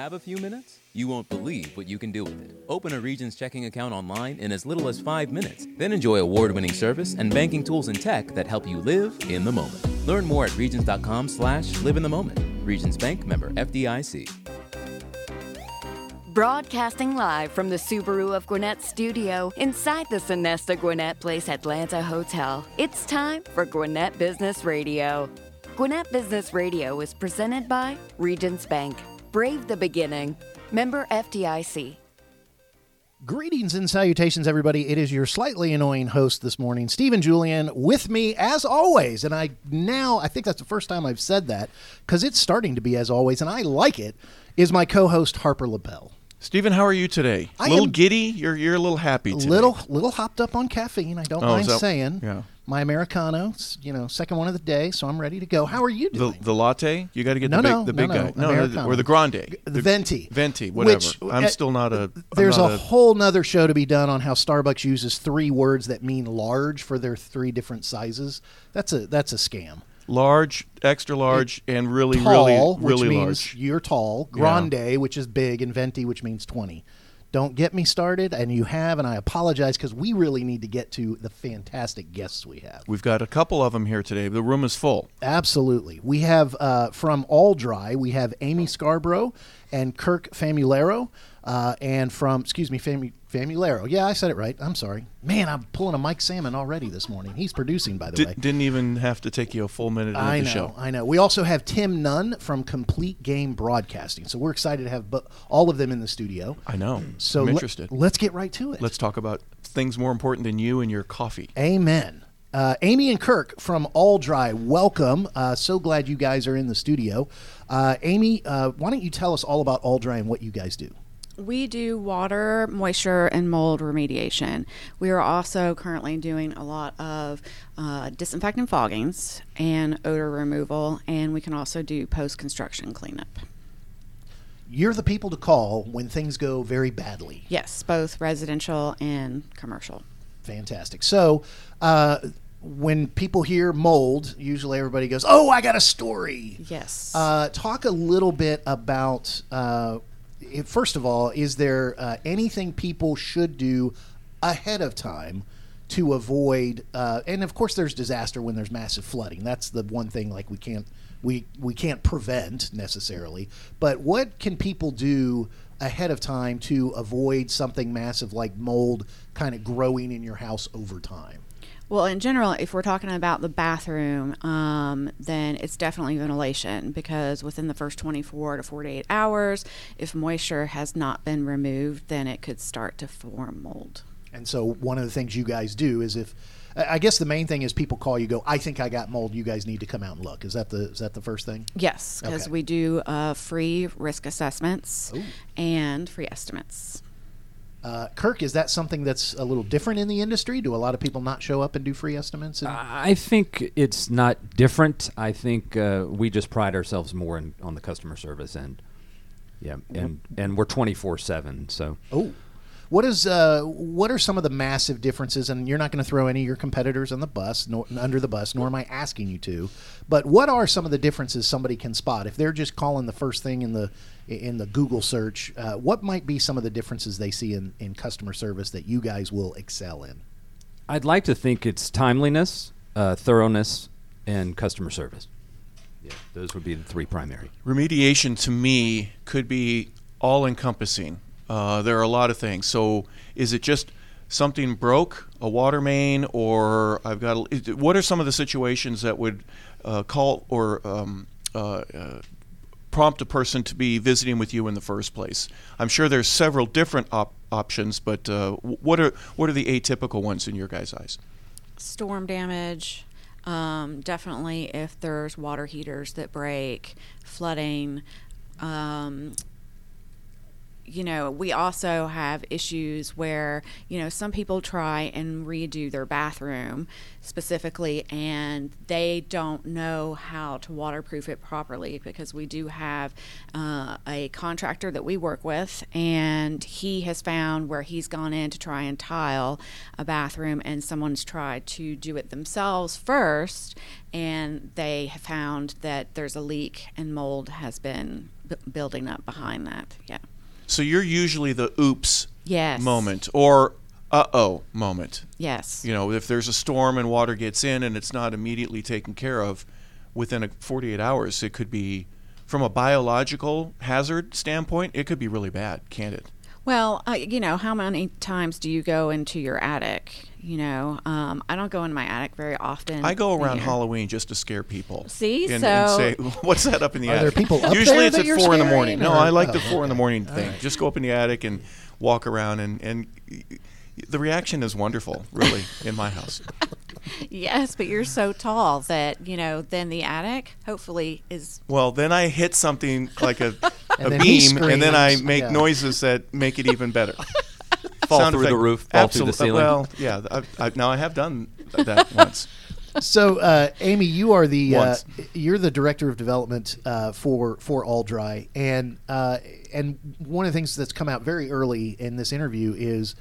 Have a few minutes? You won't believe what you can do with it. Open a Regions checking account online in as little as five minutes. Then enjoy award winning service and banking tools and tech that help you live in the moment. Learn more at Regions.com slash live in the moment. Regions Bank member FDIC. Broadcasting live from the Subaru of Gwinnett studio inside the Sonesta Gwinnett Place Atlanta Hotel. It's time for Gwinnett Business Radio. Gwinnett Business Radio is presented by Regions Bank. Brave the beginning. Member FDIC. Greetings and salutations, everybody. It is your slightly annoying host this morning, Stephen Julian, with me as always. And I now, I think that's the first time I've said that because it's starting to be as always, and I like it, is my co host, Harper LaBelle. Stephen, how are you today? I A little am- giddy? You're you're a little happy today. Little, little hopped up on caffeine. I don't Oh, mind is that- saying. yeah. My Americano, you know, second one of the day, so I'm ready to go. How are you doing? the latte? You got to get No, the big no, the big no, guy. no, no, or the grande. the venti. Venti, whatever. Which, I'm uh, still not a. There's not a whole nother show to be done on how Starbucks uses three words that mean large for their three different sizes. That's a that's a scam. large, extra large, and really, tall, really, which really means large. you're tall. Grande, which is big, and venti, which means twenty. Don't get me started, and you have, and I apologize because we really need to get to the fantastic guests we have. We've got a couple of them here today. The room is full. Absolutely. We have uh, from All Dry, we have Amy Scarbrough and Kirk Famularo. Uh, and from, excuse me, Fam- Famularo. Yeah, I said it right. I'm sorry. Man, I'm pulling a Mike Salmon already this morning. He's producing, by the Di- way. didn't even have to take you a full minute into I the know, show. I know. We also have Tim Nun from Complete Game Broadcasting. So we're excited to have bu- all of them in the studio. I know. So I'm let- interested. let's get right to it. Let's talk about things more important than you and your coffee. Amen. Uh, Amy and Kirk from All Dry, welcome. Uh, so glad you guys are in the studio. Uh, Amy, uh, why don't you tell us all about All Dry and what you guys do? We do water, moisture, and mold remediation. We are also currently doing a lot of uh, disinfectant foggings and odor removal, and we can also do post construction cleanup. You're the people to call when things go very badly. Yes, both residential and commercial. Fantastic. So, uh, when people hear mold, usually everybody goes, "Oh, I got a story." Yes. Uh, talk a little bit about. Uh, first of all, is there uh, anything people should do ahead of time to avoid? Uh, and of course, there's disaster when there's massive flooding. That's the one thing like we can't we we can't prevent necessarily. But what can people do? ahead of time to avoid something massive like mold kind of growing in your house over time Well, in general, if we're talking about the bathroom, um, then it's definitely ventilation because within the first 24 to 48 hours, if moisture has not been removed, then it could start to form mold. And so one of the things you guys do is if I guess the main thing is people call you go I think I got mold you guys need to come out and look. Is that the is that the first thing? Yes, because Okay. we do uh, free risk assessments Ooh. and free estimates. Uh, Kirk, is that something that's a little different in the industry? Do a lot of people not show up and do free estimates? And, I think it's not different. I think uh, we just pride ourselves more in, on the customer service end. Yeah, and and we're twenty four seven. So oh, what is uh, what are some of the massive differences? And you're not going to throw any of your competitors on the bus, nor, under the bus, nor am I asking you to. But what are some of the differences somebody can spot if they're just calling the first thing in the in the Google search? Uh, what might be some of the differences they see in, in customer service that you guys will excel in? I'd like to think it's timeliness, uh, thoroughness, and customer service. Yeah, those would be the three primary. Remediation to me could be all encompassing. Uh, there are a lot of things. So, is it just something broke, a water main, or I've got? A, what are some of the situations that would uh, call or um, uh, uh, prompt a person to be visiting with you in the first place? I'm sure there's several different op- options, but uh, what are what are the atypical ones in your guys' eyes? Storm damage, um, definitely if there's water heaters that break, flooding. Um, you know, we also have issues where, you know, some people try and redo their bathroom specifically and they don't know how to waterproof it properly because we do have uh, a contractor that we work with and he has found where he's gone in to try and tile a bathroom and someone's tried to do it themselves first and they have found that there's a leak and mold has been b- building up behind that. Yeah. So you're usually the oops Yes. moment or uh oh moment. Yes. You know, if there's a storm and water gets in and it's not immediately taken care of within a 48 hours, it could be, from a biological hazard standpoint, it could be really bad, can't it? Well, uh, you know, how many times do you go into your attic? You know, um, I don't go in my attic very often. I go around either. Halloween just to scare people. See, and, so- and say, "What's that up in the Are there attic?" people up Usually there it's that at four in the scaring, morning. No, I like the oh, four in the morning thing. Just go up in the attic and walk around, and and the reaction is wonderful, really, in my house. Yes, but you're so tall that you know. Then the attic, hopefully, is Well, then I hit something like a, a beam, and then I make yeah. noises that make it even better. Fall Sound through the roof, fall through the Absolute- ceiling. Well, yeah. I, I, now I have done that once. So, uh, Amy, you are the uh, you're the director of development uh, for for All Dry, and uh, and one of the things that's come out very early in this interview is,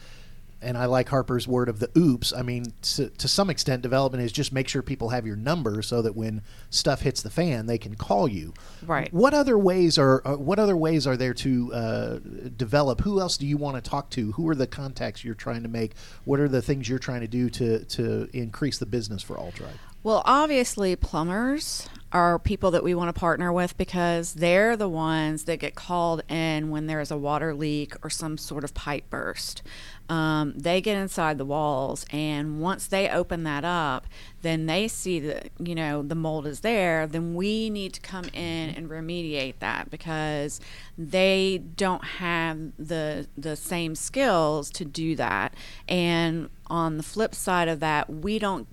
and I like Harper's word of the oops. I mean, to, to some extent, development is just make sure people have your number so that when stuff hits the fan, they can call you. Right. What other ways are uh, what other ways are there to uh, develop? Who else do you want to talk to? Who are the contacts you're trying to make? What are the things you're trying to do to to increase the business for Dry? Well, obviously, plumbers are people that we want to partner with because they're the ones that get called in when there is a water leak or some sort of pipe burst. Um, they get inside the walls, and once they open that up, then they see that you know the mold is there. Then we need to come in and remediate that because they don't have the the same skills to do that. And on the flip side of that, we don't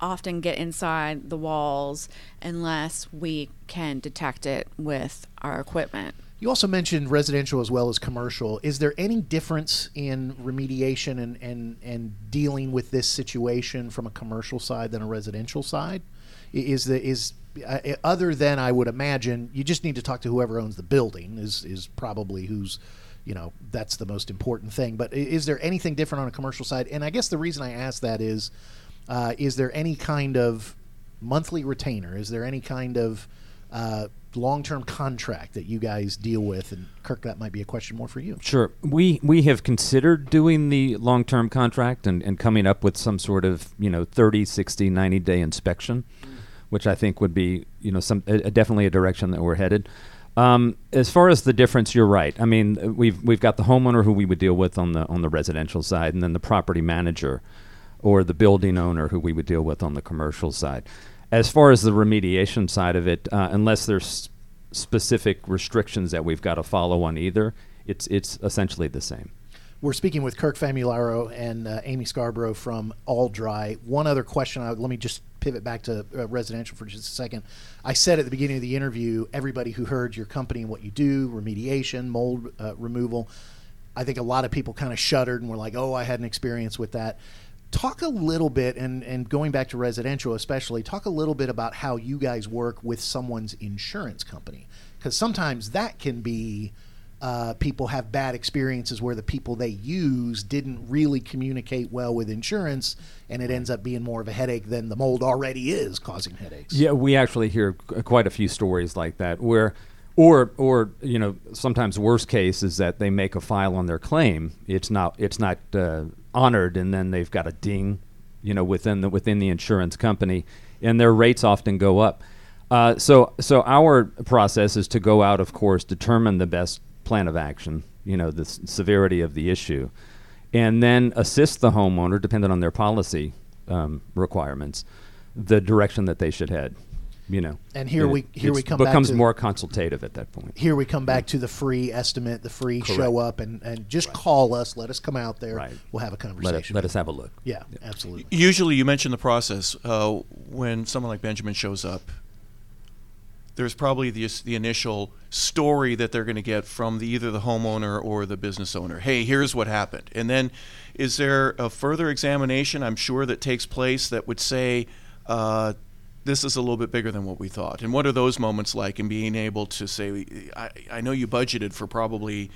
often get inside the walls unless we can detect it with our equipment. You also mentioned residential as well as commercial. Is there any difference in remediation and, and, and dealing with this situation from a commercial side than a residential side? Is the is uh, other than I would imagine you just need to talk to whoever owns the building is is probably who's you know that's the most important thing. But is there anything different on a commercial side? And I guess the reason I ask that is uh, is there any kind of monthly retainer? Is there any kind of uh, long-term contract that you guys deal with? And Kirk, that might be a question more for you. Sure. We we have considered doing the long-term contract and, and coming up with some sort of, you know, 30, 60, 90 day inspection, which I think would be, you know, some a- definitely a direction that we're headed. Um, as far as the difference, you're right. I mean, uh, we've we've got the homeowner who we would deal with on the on the residential side, and then the property manager or the building owner who we would deal with on the commercial side. As far as the remediation side of it, uh, unless there's specific restrictions that we've got to follow on either, it's it's essentially the same. We're speaking with Kirk Famularo and uh, Amy Scarbrough from All Dry. One other question. I, let me just pivot back to uh, residential for just a second. I said at the beginning of the interview, everybody who heard your company and what you do, remediation, mold uh, removal, I think a lot of people kind of shuddered and were like, "Oh, I had an experience with that." Talk a little bit, and, and going back to residential especially, talk a little bit about how you guys work with someone's insurance company, because sometimes that can be uh, people have bad experiences where the people they use didn't really communicate well with insurance, and it ends up being more of a headache than the mold already is causing headaches. Yeah, we actually hear quite a few stories like that where or or you know sometimes worst case is that they make a file on their claim it's not it's not uh, honored and then they've got a ding you know within the within the insurance company and their rates often go up. Uh, so so our process is to go out of course determine the best plan of action you know the s- severity of the issue and then assist the homeowner depending on their policy um, requirements the direction that they should head you know And here we- here we it's- come back becomes to- more consultative at that point Here we come back to the free estimate, the free Correct. show up, and, and just call us. Let us come out there. Right. We'll have a let, conversation. it, let us have a look Yeah, absolutely. Usually, you mentioned the process. Uh, when someone like Benjamin shows up, there's probably the, the initial story that they're going to get from the, either the homeowner or the business owner. Hey, here's what happened. And then, is there a further examination? I'm sure that takes place that would say, uh, this is a little bit bigger than what we thought. And what are those moments like? And being able to say, I, I know you budgeted for probably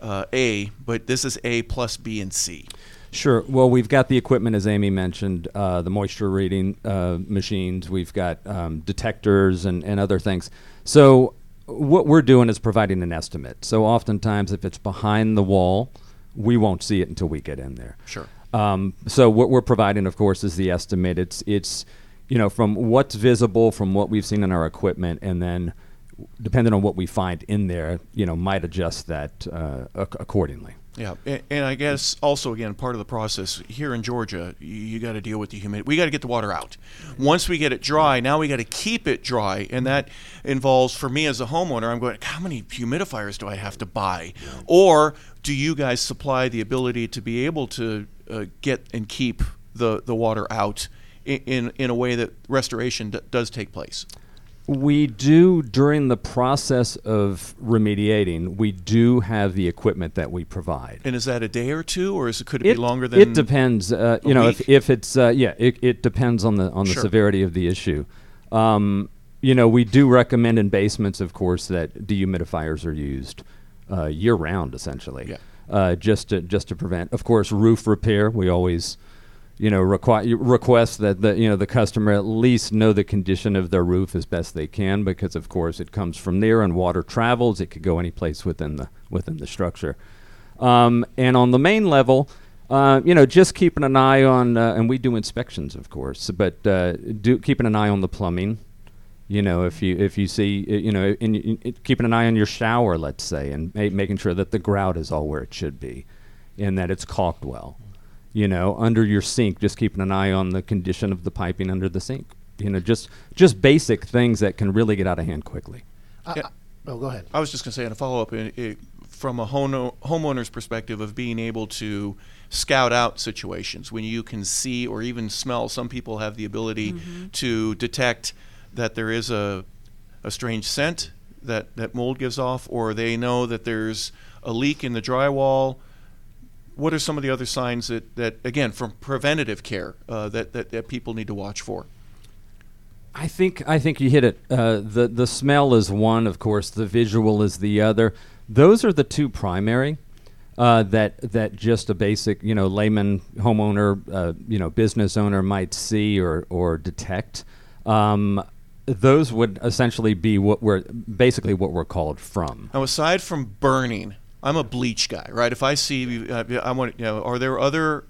uh, A, but this is A plus B and C. Sure. Well, we've got the equipment, as Amy mentioned, uh, the moisture reading uh, machines. We've got um, detectors and, and other things. So what we're doing is providing an estimate. So oftentimes, if it's behind the wall, we won't see it until we get in there. Sure. Um, so what we're providing, of course, is the estimate. It's it's you know from what's visible from what we've seen in our equipment, and then depending on what we find in there, you know, might adjust that uh, ac- accordingly. Yeah, and, and I guess also again part of the process here in Georgia, you, you got to deal with the humidity. We got to get the water out. Once we get it dry, now we got to keep it dry, and that involves for me as a homeowner. I'm going, how many humidifiers do I have to buy, or do you guys supply the ability to be able to uh, get and keep the the water out in in, a way that restoration d- does take place? We do during the process of remediating. We do have the equipment that we provide. And is that a day or two, or is it could it, it be longer than? It depends. Uh, you know, week? if, if it's uh, yeah, it, it depends on the on the Sure. severity of the issue. Um, you know, we do recommend in basements, of course, that dehumidifiers are used uh, year round, essentially. Yeah. Uh, just to just to prevent, of course, roof repair. We always, you know, requi- request that the you know the customer at least know the condition of their roof as best they can, because of course it comes from there and water travels. It could go any place within the within the structure. Um, and on the main level, uh, you know, just keeping an eye on, uh, and we do inspections, of course, but uh, do keeping an eye on the plumbing. You know, if you if you see, uh, you know, in, in, in- keeping an eye on your shower, let's say, and ma- making sure that the grout is all where it should be, and that it's caulked well. You know, under your sink, just keeping an eye on the condition of the piping under the sink. You know, just just basic things that can really get out of hand quickly. I- Yeah. I- oh, go ahead. I was just going to say, in a follow up, it, it, from a home, homeowner's perspective of being able to scout out situations when you can see or even smell. Some people have the ability mm-hmm. to detect that there is a, a strange scent that, that mold gives off, or they know that there's a leak in the drywall. What are some of the other signs that, that again, from preventative care, uh, that, that, that people need to watch for? I think I think you hit it. Uh, the the smell is one, of course. The visual is the other. Those are the two primary. Uh, that that just a basic you know layman homeowner uh, you know business owner might see or or detect. Um, those would essentially be what we're basically what we're called from. Now, aside from burning, I'm a bleach guy, right? If I see, uh, I want, you know, are there other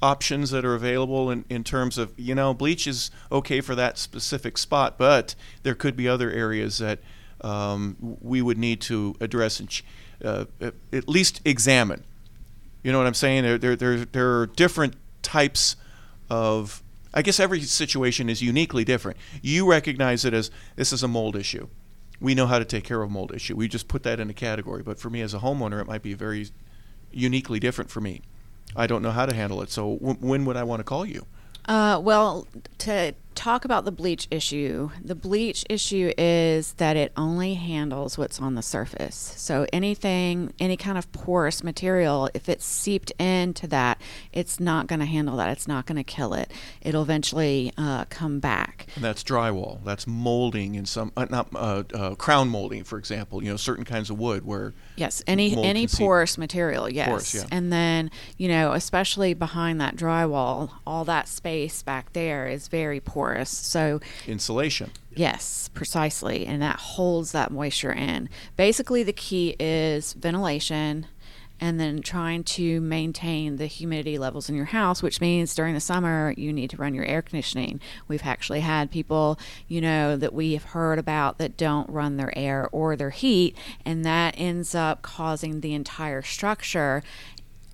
options that are available in, in terms of, you know, bleach is okay for that specific spot, but there could be other areas that um, we would need to address and uh, at- least examine. You know what I'm saying? There, there, there, there are different types of. I guess every situation is uniquely different. You recognize it as this is a mold issue. We know how to take care of mold issue. We just put that in a category. But for me as a homeowner, it might be very uniquely different for me. I don't know how to handle it. So w- when would I want to call you? Uh, well, to talk about the bleach issue, the bleach issue is that it only handles what's on the surface. So anything, any kind of porous material, if it's seeped into that, it's not going to handle that. It's not going to kill it. It'll eventually uh, come back. And that's drywall. That's molding in some, uh, not uh, uh, crown molding, for example. You know, certain kinds of wood where Yes, any any can seep. porous material, yes. Porous, yeah. And then, you know, especially behind that drywall, all that space back there is very porous. So, insulation. yes, precisely, and that holds that moisture in. Basically, the key is ventilation and then trying to maintain the humidity levels in your house, which means during the summer you need to run your air conditioning. We've actually had people, you know, that we have heard about that don't run their air or their heat, and that ends up causing the entire structure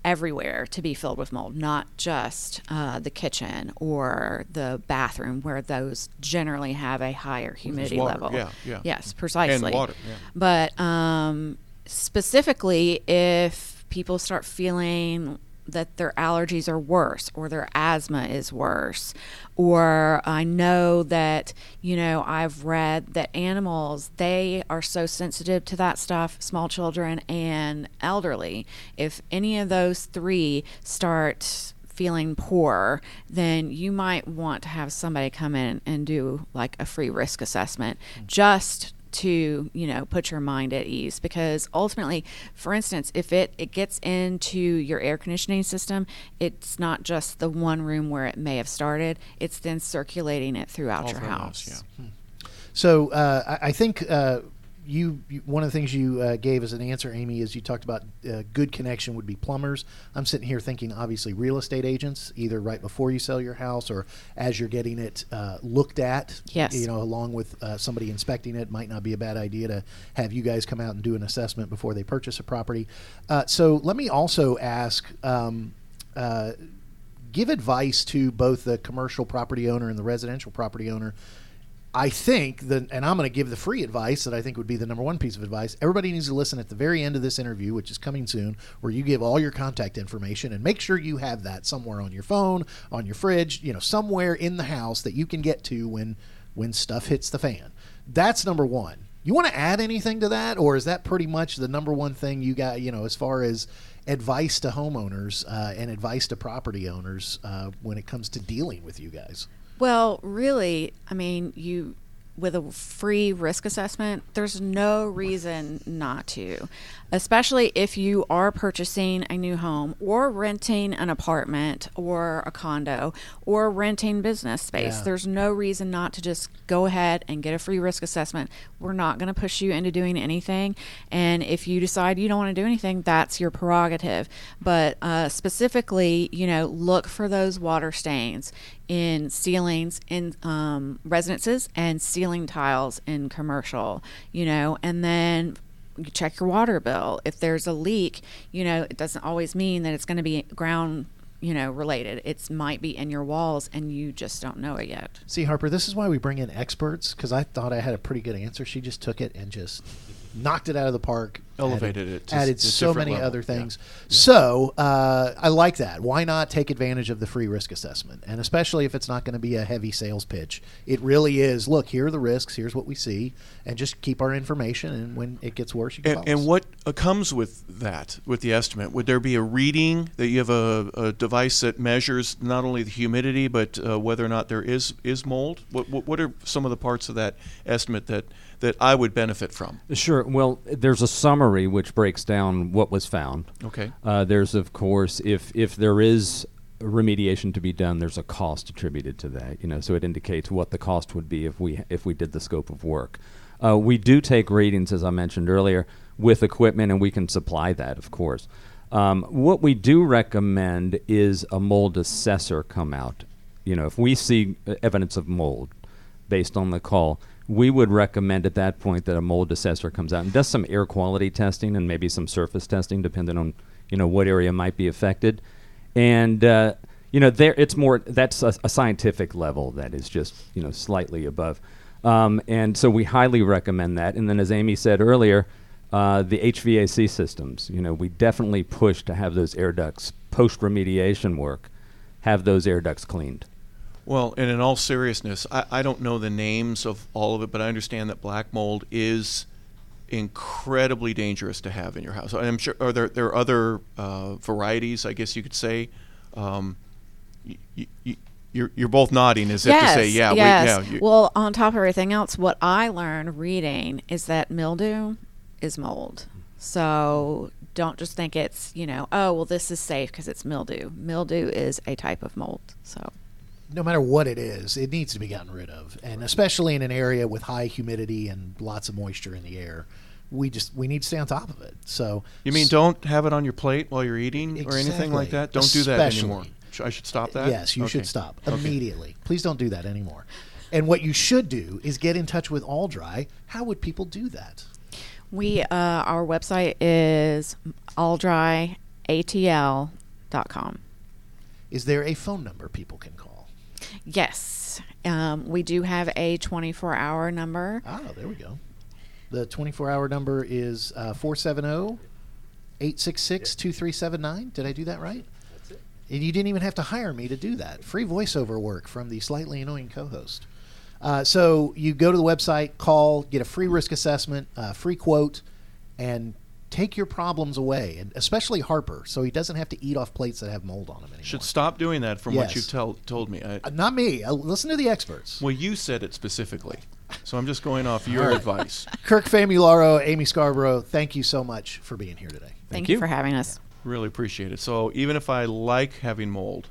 everywhere to be filled with mold, not just uh, the kitchen or the bathroom, where those generally have a higher humidity water, level. yeah, yeah. Yes, precisely. And water, yeah. But um, specifically, if people start feeling that their allergies are worse or their asthma is worse. Or i know that you know i've read that animals they are so sensitive to that stuff small children and elderly. If any of those three start feeling poor, then you might want to have somebody come in and do like a free risk assessment just to you know put your mind at ease because ultimately for instance if it, it gets into your air conditioning system it's not just the one room where it may have started it's then circulating it throughout All your the house yeah. So uh, I, I think uh, you, you one of the things you uh, gave as an answer, Amy, is you talked about uh, good connection would be plumbers. I'm sitting here thinking, obviously, real estate agents, either right before you sell your house or as you're getting it uh, looked at. Yes. You know, along with uh, somebody inspecting it, might not be a bad idea to have you guys come out and do an assessment before they purchase a property. Uh, so let me also ask. Um, uh, give advice to both the commercial property owner and the residential property owner. I think that, and I'm going to give the free advice that I think would be the number one piece of advice. Everybody needs to listen at the very end of this interview, which is coming soon, where you give all your contact information and make sure you have that somewhere on your phone, on your fridge, you know, somewhere in the house that you can get to when when stuff hits the fan. That's number one. You want to add anything to that, or is that pretty much the number one thing you got? You know, as far as advice to homeowners uh, and advice to property owners uh, when it comes to dealing with you guys? Well, really, I mean, you with a free risk assessment, there's no reason not to, especially if you are purchasing a new home or renting an apartment or a condo or renting business space. Yeah. There's no reason not to just go ahead and get a free risk assessment. We're not going to push you into doing anything. And if you decide you don't want to do anything, that's your prerogative. But uh, specifically, you know, look for those water stains in ceilings in um, residences and ceiling tiles in commercial, you know, and then you check your water bill. If there's a leak, you know, it doesn't always mean that it's going to be ground, you know, related. It might be in your walls and you just don't know it yet. See, Harper, this is why we bring in experts because I thought I had a pretty good answer. She just took it and just knocked it out of the park. Elevated added, it to added so many level. other Yeah. things. So uh, I like that. Why not take advantage of the free risk assessment? And especially if it's not going to be a heavy sales pitch, it really is. Look, here are the risks. Here's what we see, and just keep our information. And when it gets worse, you can. And, and what uh, comes with that, with the estimate? Would there be a reading that you have a, a device that measures not only the humidity but uh, whether or not there is is mold? What, what what are some of the parts of that estimate that that I would benefit from? Sure. Well, there's a summary which breaks down what was found. Okay. Uh, there's, of course, if if there is remediation to be done, there's a cost attributed to that. You know, so it indicates what the cost would be if we if we did the scope of work. Uh, we do take readings, as I mentioned earlier, with equipment, and we can supply that, of course. Um, what we do recommend is a mold assessor come out. You know, if we see uh, evidence of mold based on the call, we would recommend at that point that a mold assessor comes out and does some air quality testing and maybe some surface testing, depending on you know what area might be affected. And uh, you know, there it's more that's a, a scientific level that is just you know slightly above. Um, and so we highly recommend that. And then, as Amy said earlier, uh, the HVAC systems. You know, we definitely push to have those air ducts post remediation work, have those air ducts cleaned. Well, and in all seriousness, I, I don't know the names of all of it, but I understand that black mold is incredibly dangerous to have in your house. I'm sure are there there are other uh, varieties, I guess you could say. Um, y- y- y- you're you're both nodding as if to say, yeah, yes. we, yeah. you- well, on top of everything else, what I learned reading is that mildew is mold. So don't just think it's you know oh well this is safe because it's mildew. Mildew is a type of mold. So no matter what it is, it needs to be gotten rid of, and especially in an area with high humidity and lots of moisture in the air, we just we need to stay on top of it. So you mean don't have it on your plate while you're eating or anything like that? Don't do that anymore. I should stop that. Yes, you Okay. should stop Okay. immediately. Please don't do that anymore. And what you should do is get in touch with All Dry. How would people do that? we uh, our website is alldryatl.com. Is there a phone number people can call? Yes, um, we do have a 24 hour number. Ah, there we go. The 24 hour number is uh, 470 866 2379. Did I do that right? That's it. And you didn't even have to hire me to do that. Free voiceover work from the slightly annoying co host. Uh, so you go to the website, call, get a free risk assessment, uh, free quote, and take your problems away, and especially Harper, so he doesn't have to eat off plates that have mold on them anymore. Should stop doing that from what you Yes. tell, told me. I, Uh, Not me. Uh, listen to the experts. well, you said it specifically, so I'm just going off your advice. Kirk Famularo, Amy Scarbrough, thank you so much for being here today. Thank, you. you for having us. Really appreciate it. So even if I like having mold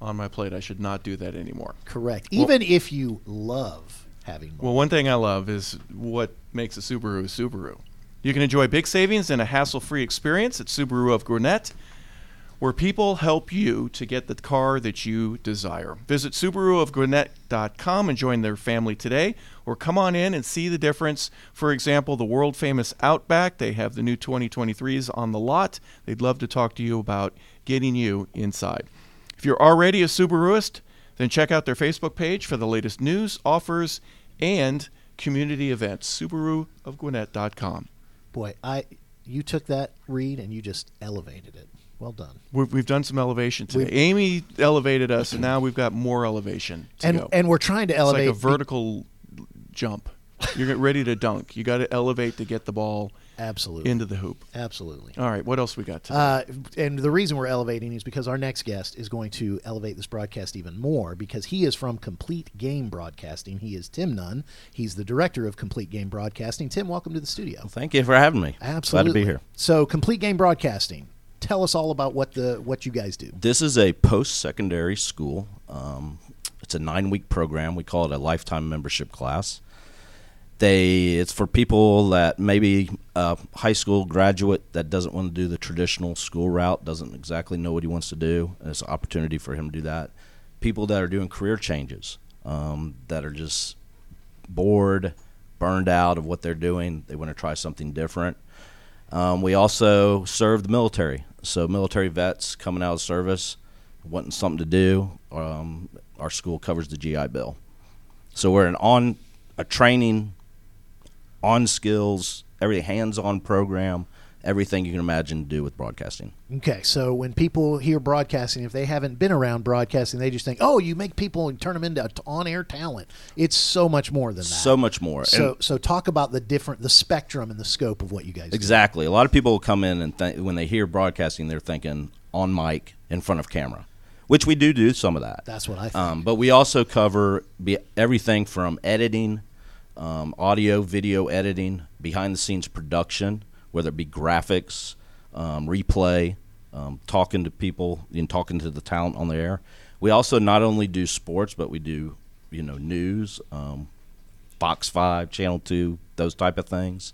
on my plate, I should not do that anymore. Correct. Even if you love having mold. Well, one thing I love is what makes a Subaru a Subaru. You can enjoy big savings and a hassle-free experience at Subaru of Gwinnett, where people help you to get the car that you desire. Visit SubaruofGwinnett.com and join their family today, or come on in and see the difference. For example, the world-famous Outback, they have the new 2023s on the lot. They'd love to talk to you about getting you inside. If you're already a Subaruist, then check out their Facebook page for the latest news, offers, and community events. SubaruofGwinnett.com. Boy, I you took that read and you just elevated it. Well done. We've, we've done some elevation today. We've- Amy elevated us, and now we've got more elevation And go. and we're trying to it's elevate like a vertical jump. You're ready to dunk. You got to elevate to get the ball absolutely into the hoop. absolutely. All right, what else we got today? Uh, and the reason we're elevating is because our next guest is going to elevate this broadcast even more because he is from Complete Game Broadcasting. He is Tim Nun. He's the director of Complete Game Broadcasting. Tim, welcome to the studio. Thank you for having me. Absolutely. Glad to be here. So, Complete Game Broadcasting. Tell us all about what the what you guys do. This is a post-secondary school. Um, it's a nine-week program. We call it a lifetime membership class. They it's for people that maybe a high school graduate that doesn't want to do the traditional school route, doesn't exactly know what he wants to do. And it's an opportunity for him to do that. People that are doing career changes, um, that are just bored, burned out of what they're doing. They want to try something different. Um, we also serve the military, so military vets coming out of service, wanting something to do. Um, our school covers the GI Bill, so we're an on a training, on skills, every hands-on program, everything you can imagine to do with broadcasting. Okay, so when people hear broadcasting, if they haven't been around broadcasting, they just think, "Oh, you make people and turn them into on-air talent." It's so much more than that. So much more. So, And- so talk about the different, the spectrum and the scope of what you guys do. Exactly. A lot of people will come in and th- when they hear broadcasting, they're thinking on mic in front of camera, which we do do some of that. That's what I think. Um, but we also cover be- everything from editing, um, audio, video editing, behind the scenes production, whether it be graphics, um, replay, um, talking to people, and talking to the talent on the air. We also not only do sports, but we do you know news, um, Fox Five, Channel Two, those type of things.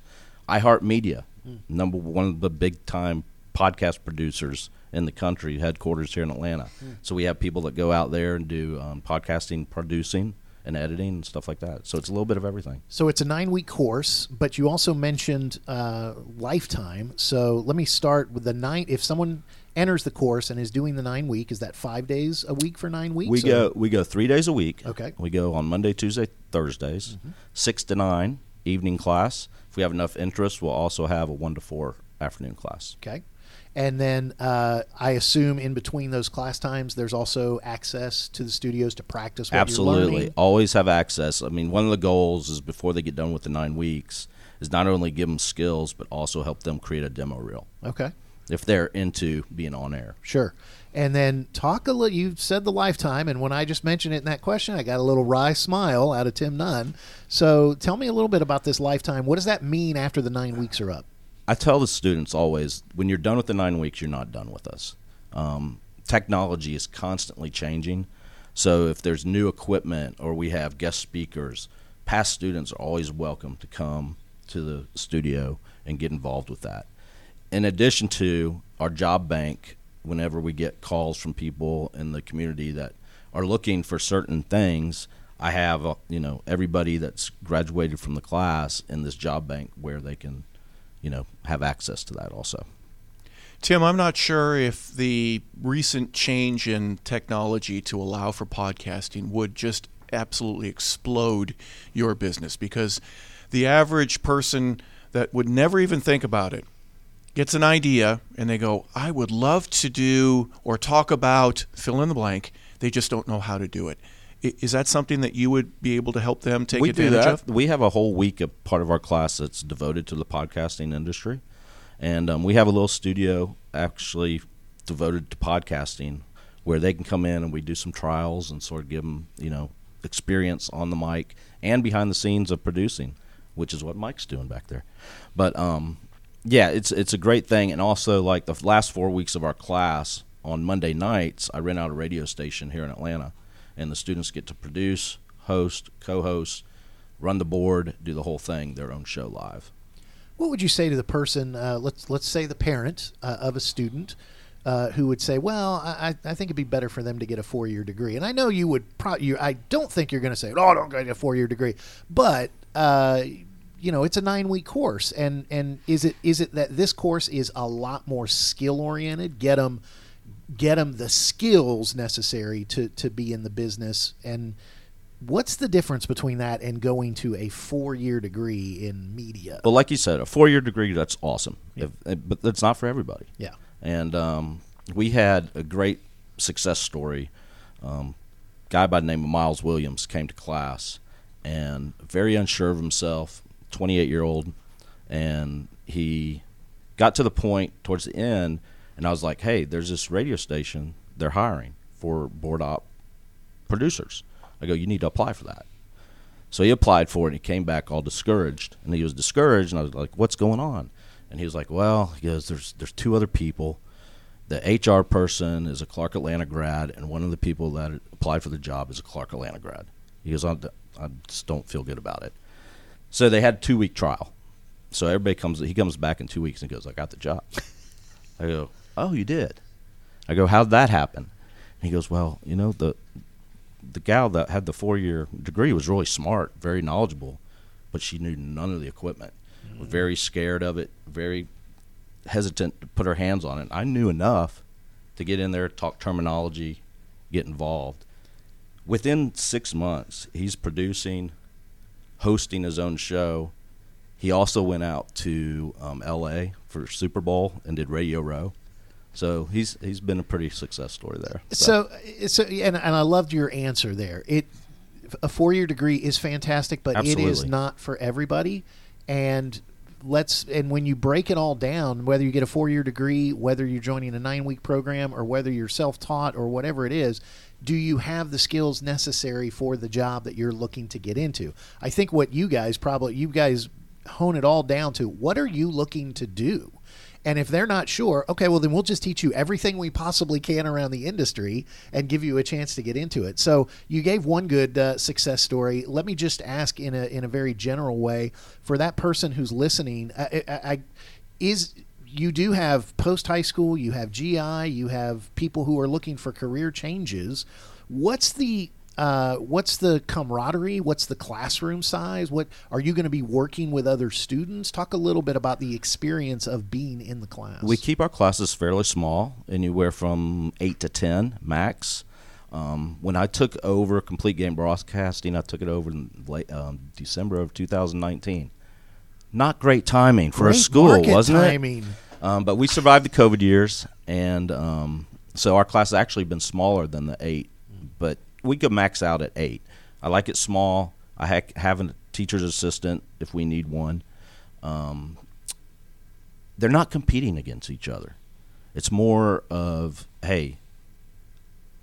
iHeartMedia, number one of the big time podcast producers in the country, headquarters here in Atlanta. So we have people that go out there and do um, podcasting, producing, and editing and stuff like that. So it's a little bit of everything. So it's a nine-week course, but you also mentioned uh, lifetime. So let me start with the nine. If someone enters the course and is doing the nine week, is that five days a week for nine weeks? We or- go we go three days a week. Okay. We go on Monday, Tuesday, Thursdays, six to nine evening class. If we have enough interest, we'll also have a one to four afternoon class. Okay. And then uh, I assume in between those class times, there's also access to the studios to practice Absolutely. Always have access. I mean, one of the goals is before they get done with the nine weeks is not only give them skills, but also help them create a demo reel Okay. if they're into being on air. Sure. And then talk a little. You said the lifetime, and when I just mentioned it in that question, I got a little wry smile out of Tim Nun. So tell me a little bit about this lifetime. What does that mean after the nine weeks are up? I tell the students always when you're done with the nine weeks, you're not done with us. Um, technology is constantly changing. So if there's new equipment or we have guest speakers, past students are always welcome to come to the studio and get involved with that. In addition to our job bank, whenever we get calls from people in the community that are looking for certain things, I have uh, you know everybody that's graduated from the class in this job bank where they can you know have access to that also. Tim, I'm not sure if the recent change in technology to allow for podcasting would just absolutely explode your business because the average person that would never even think about it gets an idea and they go, I would love to do or talk about fill in the blank. They just don't know how to do it. Is that something that you would be able to help them take we advantage do that. of? We have a whole week of part of our class that's devoted to the podcasting industry, and um, we have a little studio actually devoted to podcasting where they can come in and we do some trials and sort of give them you know experience on the mic and behind the scenes of producing, which is what Mike's doing back there. But um, yeah, it's it's a great thing, and also like the last four weeks of our class on Monday nights, I rent out a radio station here in Atlanta, and the students get to produce, host, co-host, run the board, do the whole thing, their own show live. What would you say to the person? Uh, let's let's say the parent uh, of a student uh, who would say, "Well, I, I think it'd be better for them to get a four-year degree." And I know you would. Pro- you, I don't think you're going to say, "Oh, don't get a four-year degree," but uh, you know, it's a nine-week course, and and is it is it that this course is a lot more skill-oriented? Get them get them the skills necessary to to be in the business. And what's the difference between that and going to a four-year degree in media? But like you said, a four-year degree that's awesome, if, eh, but that's not for everybody. yeah. And um, we had a great success story. Um, guy by the name of Miles Williams came to class and very unsure of himself, 28 year old, and he got to the point towards the end, and I was like, "Hey, there's this radio station they're hiring for board op producers." I go, "You need to apply for that." So he applied for it. and He came back all discouraged, and he was discouraged. And I was like, "What's going on?" And he was like, "Well, he goes, there's there's two other people. The HR person is a Clark Atlanta grad, and one of the people that applied for the job is a Clark Atlanta grad." He goes, "I, I just don't feel good about it." So they had two week trial. So everybody comes. He comes back in two weeks and goes, "I got the job." I go, "Oh, you did?" I go, "How'd that happen?" And he goes, "Well, you know the the gal that had the four year degree was really smart, very knowledgeable, but she knew none of the equipment. Was very scared of it, very hesitant to put her hands on it. I knew enough to get in there, talk terminology, get involved. Within six months, he's producing, hosting his own show. He also went out to um, L.A. for Super Bowl and did Radio Row. So he's he's been a pretty success story there. so so and, and i loved your answer there. It a four-year degree is fantastic but it is not for everybody. And let's and when you break it all down whether you get a four-year degree whether you're joining a nine-week program or whether you're self-taught or whatever it is do you have the skills necessary for the job that you're looking to get into? I think what you guys probably you guys hone it all down to what are you looking to do and if they're not sure, okay, well, then we'll just teach you everything we possibly can around the industry and give you a chance to get into it. So you gave one good uh, success story. Let me just ask in a in a very general way for that person who's listening. I, I, I, is you do have post high school, you have GI, you have people who are looking for career changes. What's the uh, what's the camaraderie? What's the classroom size? What are you going to be working with other students? Talk a little bit about the experience of being in the class. We keep our classes fairly small, anywhere from eight to ten max. Um, when I took over complete game broadcasting, I took it over in late um, December of 2019. Not great timing for a school, wasn't timing. it? Um, but we survived the COVID years, and um, so our class has actually been smaller than the eight, but we could max out at eight. I like it small. I ha- have a teacher's assistant if we need one. Um, they're not competing against each other. It's more of, hey,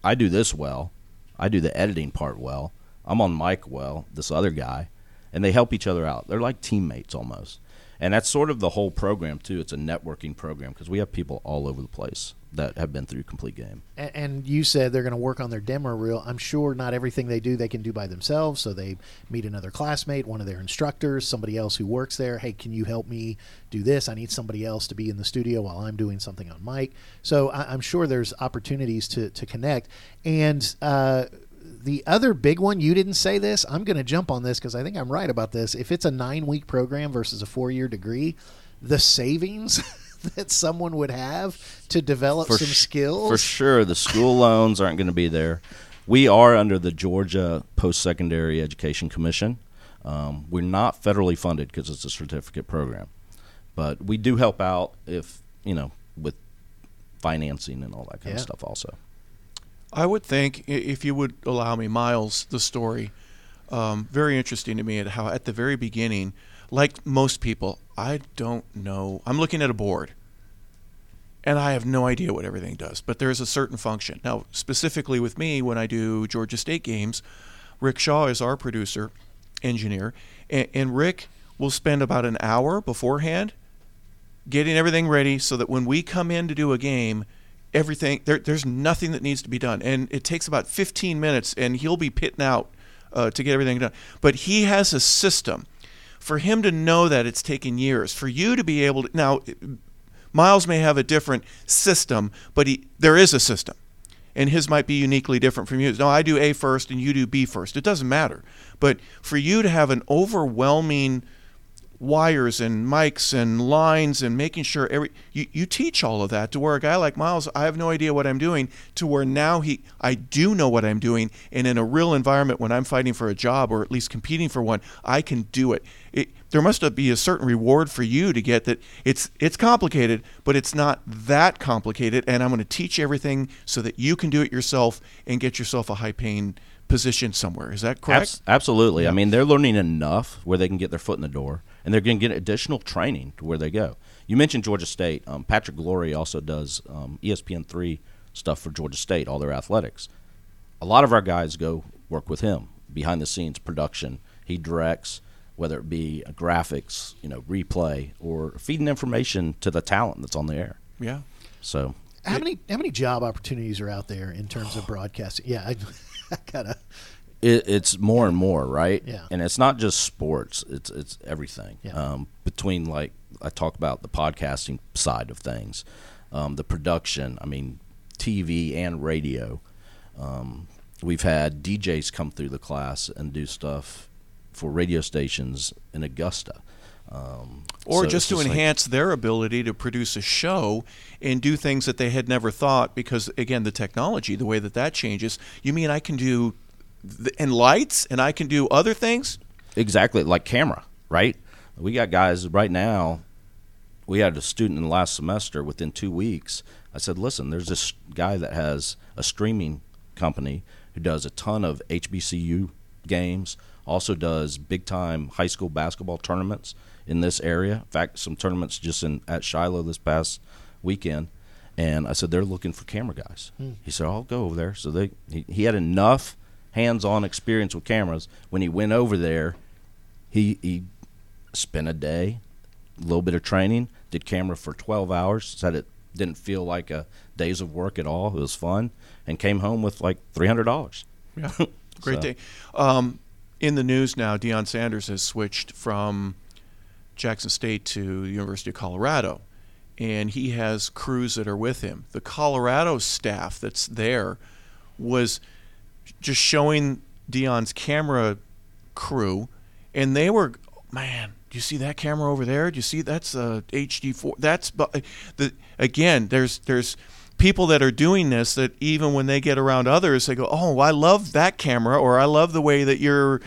I do this well. I do the editing part well. I'm on mic well, this other guy. And they help each other out. They're like teammates almost. And that's sort of the whole program, too. It's a networking program because we have people all over the place that have been through complete game. A- And you said they're going to work on their demo reel. I'm sure not everything they do they can do by themselves. So they meet another classmate, one of their instructors, somebody else who works there. Hey, can you help me do this? I need somebody else to be in the studio while I'm doing something on mic. So I- I'm sure there's opportunities to, to connect. And uh, the other big one, you didn't say this. I'm going to jump on this because I think I'm right about this. If it's a nine week program versus a four year degree, the savings that someone would have to develop some sh- skills. For sure, the school loans aren't going to be there. We are under the Georgia Post Secondary Education Commission. Um, we're not federally funded because it's a certificate program, but we do help out if you know with financing and all that kind Yeah. of stuff. Also, I would think, if you would allow me, Miles, the story, um, very interesting to me at how at the very beginning, like most people, I don't know. I'm looking at a board, and I have no idea what everything does, but there's a certain function. Now, specifically with me, when I do Georgia State games, Rick Shaw is our producer, engineer, and, and Rick will spend about an hour beforehand getting everything ready so that when we come in to do a game, everything there, there's nothing that needs to be done, and it takes about 15 minutes, and he'll be pitting out uh, to get everything done. But he has a system. For him to know that it's taken years, for you to be able to now, Miles may have a different system, but he, there is a system, and his might be uniquely different from yours. No, I do A first and you do B first. It doesn't matter. But for you to have an overwhelming wires and mics and lines and making sure every you, you teach all of that to where a guy like Miles I have no idea what I'm doing to where now he I do know what I'm doing and in a real environment when I'm fighting for a job or at least competing for one I can do it, it there must be a certain reward for you to get that it's it's complicated but it's not that complicated and I'm going to teach everything so that you can do it yourself and get yourself a high paying position somewhere is that correct Abs- absolutely. I mean, they're learning enough where they can get their foot in the door, and they're going to get additional training to where they go. You mentioned Georgia State. Um, Patrick Glory also does um, ESPN three stuff for Georgia State, all their athletics. A lot of our guys go work with him behind the scenes production. He directs, whether it be graphics, you know, replay, or feeding information to the talent that's on the air. yeah So How many how many job opportunities are out there in terms of broadcasting? Yeah, I, I gotta. it, it's more and more, right? Yeah. And it's not just sports; it's it's everything. Yeah. Um, between like I talk about the podcasting side of things, um, the production. I mean, TV and radio. Um, we've had DJs come through the class and do stuff for radio stations in Augusta. Um, or so just to like- enhance their ability to produce a show and do things that they had never thought because again the technology the way that that changes you mean i can do th- and lights and i can do other things Exactly, like camera, right? We got guys right now. We had a student in the last semester. Within two weeks, I said, "Listen, there's this guy that has a streaming company who does a ton of HBCU games. Also does big time high school basketball tournaments in this area. In fact, some tournaments just in at Shiloh this past weekend." And I said, "They're looking for camera guys." He said, "I'll go over there." So they he, he had enough hands-on experience with cameras when he went over there he he spent a day, a little bit of training, did camera for 12 hours, said it didn't feel like a days of work at all. It was fun, and came home with like $300. yeah great So- day um, in the news now Deion Sanders has switched from Jackson State to the University of Colorado and he has crews that are with him the Colorado staff that's there was just showing Deion's camera crew, and they were, man. Do you see that camera over there? Do you see that's a HD four? That's bu- the again. There's there's people that are doing this that even when they get around others, they go, "Oh, I love that camera," or "I love the way that you're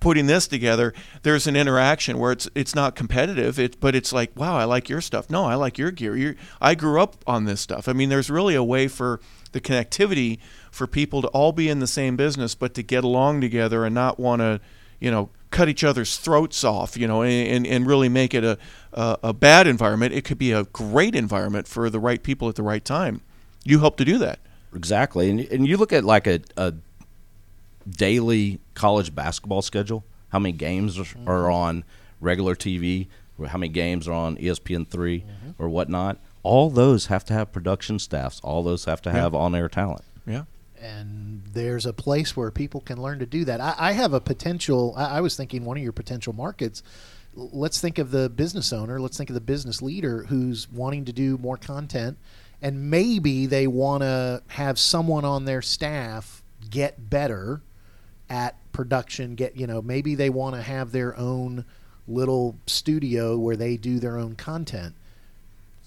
putting this together." There's an interaction where it's it's not competitive, it, but it's like, "Wow, I like your stuff." No, I like your gear. you I grew up on this stuff. I mean, there's really a way for the connectivity for people to all be in the same business, but to get along together and not want to, you know, cut each other's throats off, you know, and, and really make it a, a, a bad environment. It could be a great environment for the right people at the right time. You help to do that. Exactly, and and you look at like a, a daily college basketball schedule. How many games are, mm-hmm. are on regular TV? Or how many games are on E ESPN 3 mm-hmm. or whatnot? All those have to have production staffs. All those have to have on-air talent. Yeah. and there's a place where people can learn to do that. I, I have a potential. I, I was thinking one of your potential markets. Let's think of the business owner. Let's think of the business leader who's wanting to do more content, and maybe they want to have someone on their staff get better at production. Get you know maybe they want to have their own little studio where they do their own content.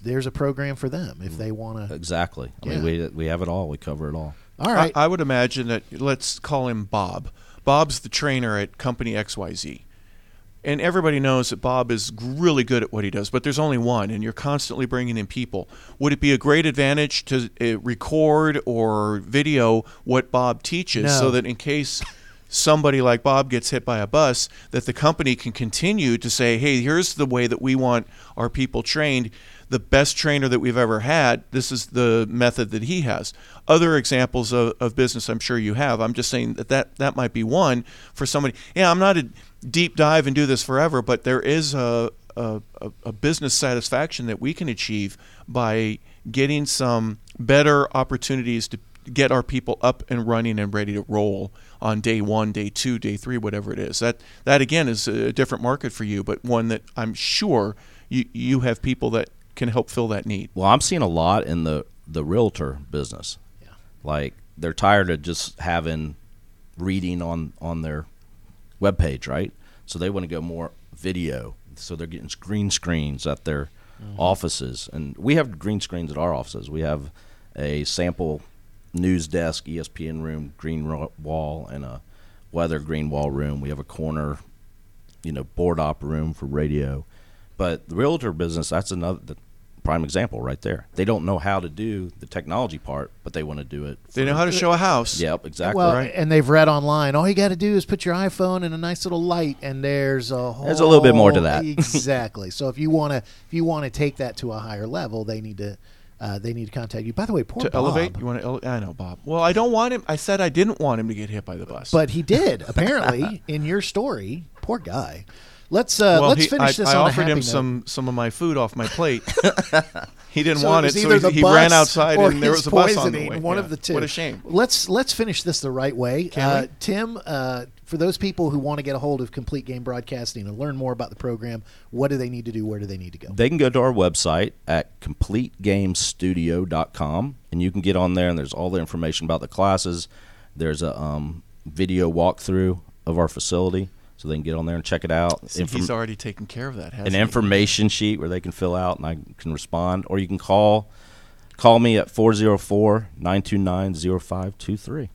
There's a program for them if mm-hmm. they want to. Exactly. I Yeah. mean, we we have it all. We cover it all. All right. I, I would imagine that let's call him Bob. Bob's the trainer at company XYZ. And everybody knows that Bob is really good at what he does, but there's only one, and you're constantly bringing in people. Would it be a great advantage to uh, record or video what Bob teaches No. so that in case somebody like Bob gets hit by a bus, that the company can continue to say, hey, here's the way that we want our people trained. The best trainer that we've ever had, this is the method that he has. Other examples of, of business I'm sure you have. I'm just saying that, that that might be one for somebody. Yeah, I'm not a deep dive and do this forever, but there is a, a, a- business satisfaction that we can achieve by getting some better opportunities to get our people up and running and ready to roll on day one, day two, day three, whatever it is. That that again is a different market for you, but one that I'm sure you you have people that can help fill that need. Well, I'm seeing a lot in the the realtor business. Yeah. Like they're tired of just having reading on on their webpage, right? So they want to go more video. So they're getting green screens at their mm-hmm. offices, and we have green screens at our offices. We have a sample news desk, ESPN room, green ro- wall, and a weather green wall room. We have a corner, you know, board op room for radio. But the realtor business, that's another the prime example right there. They don't know how to do the technology part, but they want to do it. They know how to show a house. Yep, exactly. Well, Right. and they've read online. All you got to do is put your iPhone in a nice little light, and there's a whole, There's a little bit more to that. exactly. So if you want to, if you want to take that to a higher level, they need to, uh, they need to contact you. By the way, poor to Bob, elevate. You want to? Ele- I know, Bob. Well, I don't want him. I said I didn't want him to get hit by the bus. but he did apparently in your story. Poor guy. Let's uh, well, let's he, finish I, this I on a offered happy him note. some some of my food off my plate. he didn't So want it, was so he, he ran outside and there was a bus on the way. One Yeah. of the two. What a shame. Let's let's finish this the right way. Can uh, we? Tim, uh, for those people who want to get a hold of Complete Game Broadcasting and learn more about the program, what do they need to do? Where do they need to go? they can go to our website at completegamestudio.com and you can get on there and there's all the information about the classes. There's a um, video walkthrough of our facility so they can get on there and check it out. See, Inform- he's already taken care of that. Hasn't an he? information sheet where they can fill out and I can respond or you can call call me at 404-929-0523.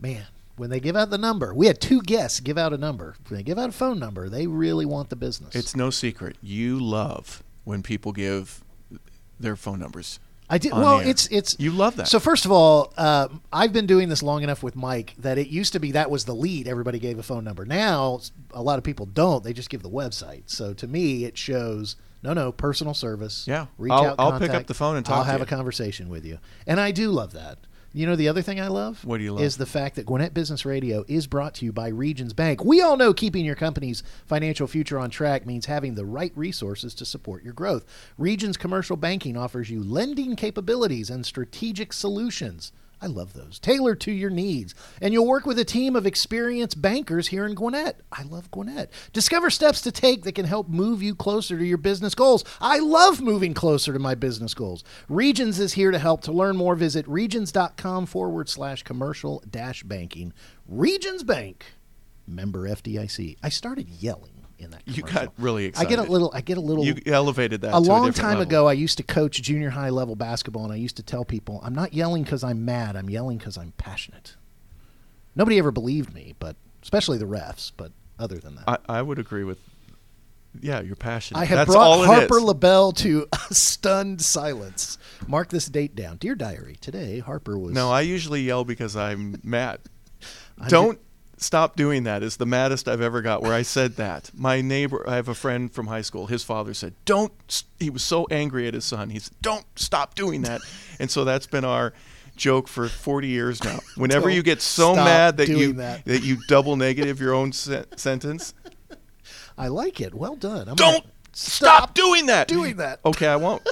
Man, when they give out the number, we had two guests give out a number. When they give out a phone number, they really want the business. It's no secret. You love when people give their phone numbers. I did well. air. It's it's You love that. So first of all, uh, I've been doing this long enough with Mike that it used to be that was the lead. Everybody gave a phone number. Now a lot of people don't. They just give the website. So to me, it shows no, no personal service. Yeah. reach I'll- out. I'll pick up the phone and I'll to have a conversation with you, and I do love that. You know the other thing I love? What do you love? Is the fact that Gwinnett Business Radio is brought to you by Regions Bank. We all know keeping your company's financial future on track means having the right resources to support your growth. Regions Commercial Banking offers you lending capabilities and strategic solutions. I love those. Tailored to your needs. And you'll work with a team of experienced bankers here in Gwinnett. I love Gwinnett. Discover steps to take that can help move you closer to your business goals. I love moving closer to my business goals. Regions is here to help. To learn more, visit regions.com forward slash commercial dash banking. Regions Bank, member FDIC. I started yelling in that You got really excited. I get a little, I get a little You elevated that a long different time level. ago, I used to coach junior high level basketball, and I used to tell people, "I'm not yelling because I'm mad. I'm yelling because I'm passionate." Nobody ever believed me, but especially the refs. But other than that, I, I would agree with. Yeah, you're passionate. I have That's brought Harper. LaBelle to a stunned silence. Mark this date down, dear diary. Today, Harper was No, I usually yell because I'm mad. I'm Don't stop doing that is the maddest I've ever got where I said that. My neighbor, I have a friend from high school. His father said, "Don't." He was so angry at his son. He said, "Don't stop doing that." and so that's been our joke for 40 years now. Whenever you get so mad that you that. you double negative your own se- sentence, I like it. Well done. I'm don't gonna- stop doing that. doing that. Okay, I won't.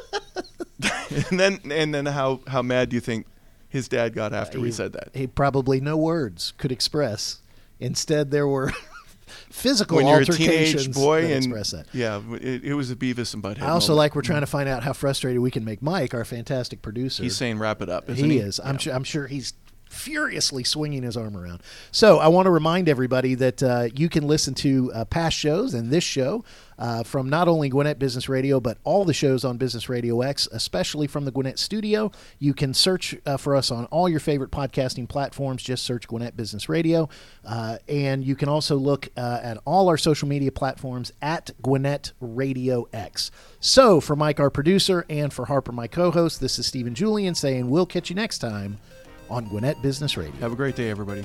and then and then how how mad do you think his dad got uh, after we he- said that? He probably no words could express. Instead, there were physical when you're a altercations teenage boy and express that. yeah, it, it was a Beavis and Butthead. I also moment. like we're trying mm. to find out how frustrated we can make Mike, our fantastic producer. He's saying wrap it up. Isn't he he, is. I'm Yeah. sure. I'm sure he's furiously swinging his arm around. So I want to remind everybody that uh, you can listen to uh, past shows and this show uh, from not only Gwinnett Business Radio but all the shows on Business Radio X, especially from the Gwinnett Studio. You can search uh, for us on all your favorite podcasting platforms. Just search Gwinnett Business Radio, uh, and you can also look uh, at all our social media platforms at Gwinnett Radio X. So for Mike, our producer, and for Harper, my co-host, this is Stephen Julian saying we'll catch you next time on Gwinnett Business Radio. Have a great day, everybody.